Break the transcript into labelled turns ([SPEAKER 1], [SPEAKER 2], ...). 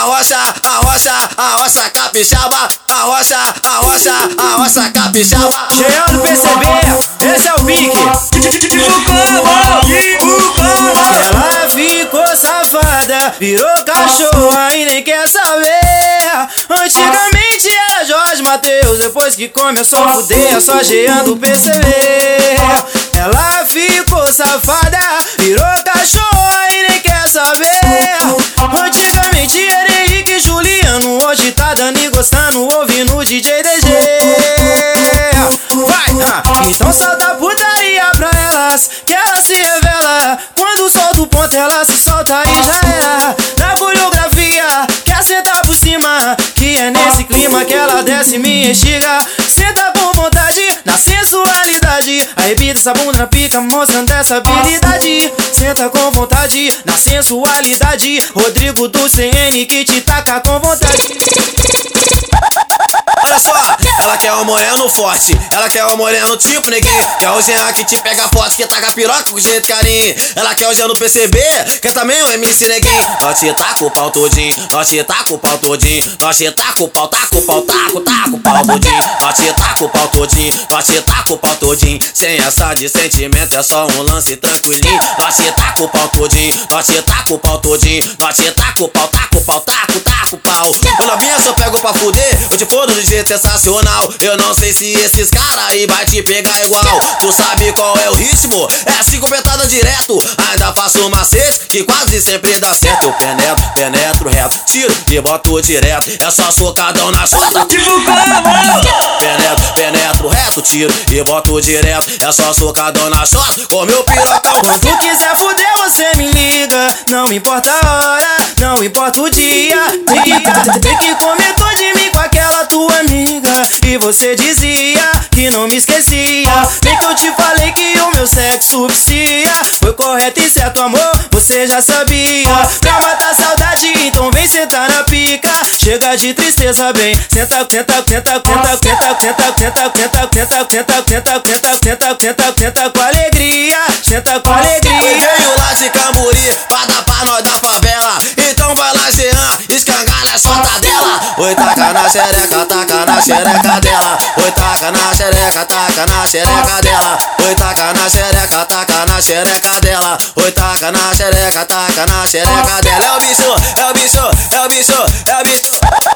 [SPEAKER 1] rocha, a rocha, a rocha capixaba, a rocha, a rocha, a rocha capixaba.
[SPEAKER 2] Chegando PCB, esse é o pique. Ela ficou safada, virou cachorra e nem quer saber. Antigamente era Jorge Matheus, depois que começou a fuder, é só geando PCB. Ela ficou safada, virou cachorra tá dando e gostando, ouvindo DJ DG. Vai, ah, então solta putaria pra elas, que ela se revela. Quando solta o ponto, ela se solta e já era. Na coreografia, quer sentar por cima, que é nesse clima que ela desce e me enxiga. Sensualidade. Arrebita essa bunda na pica, mostrando essa habilidade. Senta com vontade, na sensualidade. Rodrigo do CN que te taca com vontade.
[SPEAKER 1] Olha só, ela quer um moreno forte, ela quer um moreno tipo neguinho. Quer o Jean que te pega forte, que taca piroca com jeito carinho. Ela quer o Jean no PCB, quer também o MC neguinho. Nós te taca o pau todinho, nós te taca o pau todinho. Nós te taca o pau, taca o pau, taca, taca o pau todinho. Nós te taca o pau todinho, nós te taca o pau todinho. Sem essa de sentimento, é só um lance tranquilinho. Nós te taca o pau todinho, nós te taca o pau todinho. Nós te taca o pau, taca o pau, taca, taca o pau. Quando a minha só pego pra fuder, eu te fodo de jeito sensacional. Eu não sei se esses caras aí vai te pegar igual. Tu sabe qual é o ritmo? É cinco petadas direto. Ainda faço macete que quase sempre dá certo. Eu penetro, penetro reto, tiro e boto direto. É só socadão na chota.
[SPEAKER 2] Tipo como?
[SPEAKER 1] Penetro, penetro reto, tiro e boto direto. É só socadão na chota com meu pirocão.
[SPEAKER 2] Quando quiser fuder, você me liga. Não importa a hora, não importa o dia. Tem você dizia que não me esquecia. Bem que eu te falei que o meu sexo vicia. Foi correto e certo, amor, você já sabia. Pra matar saudade, então vem sentar na pica. Chega de tristeza, bem. Senta, senta, senta, senta, senta, senta, senta, senta, senta, senta, senta, senta, senta, senta, senta com alegria. Senta com alegria.
[SPEAKER 1] Veio lá de Camburi pra dar pra nós da favela. Então vai lá, Jean, escangalha a chota dela. Oi, taca na xereca, taca na xereca dela. Oi, taca na xereca, taca na xereca dela. Oi, taca na xereca, taca na xereca dela. Oi, taca na xereca, taca na xereca dela. É o bicho, é o bicho, é o bicho, é o bicho.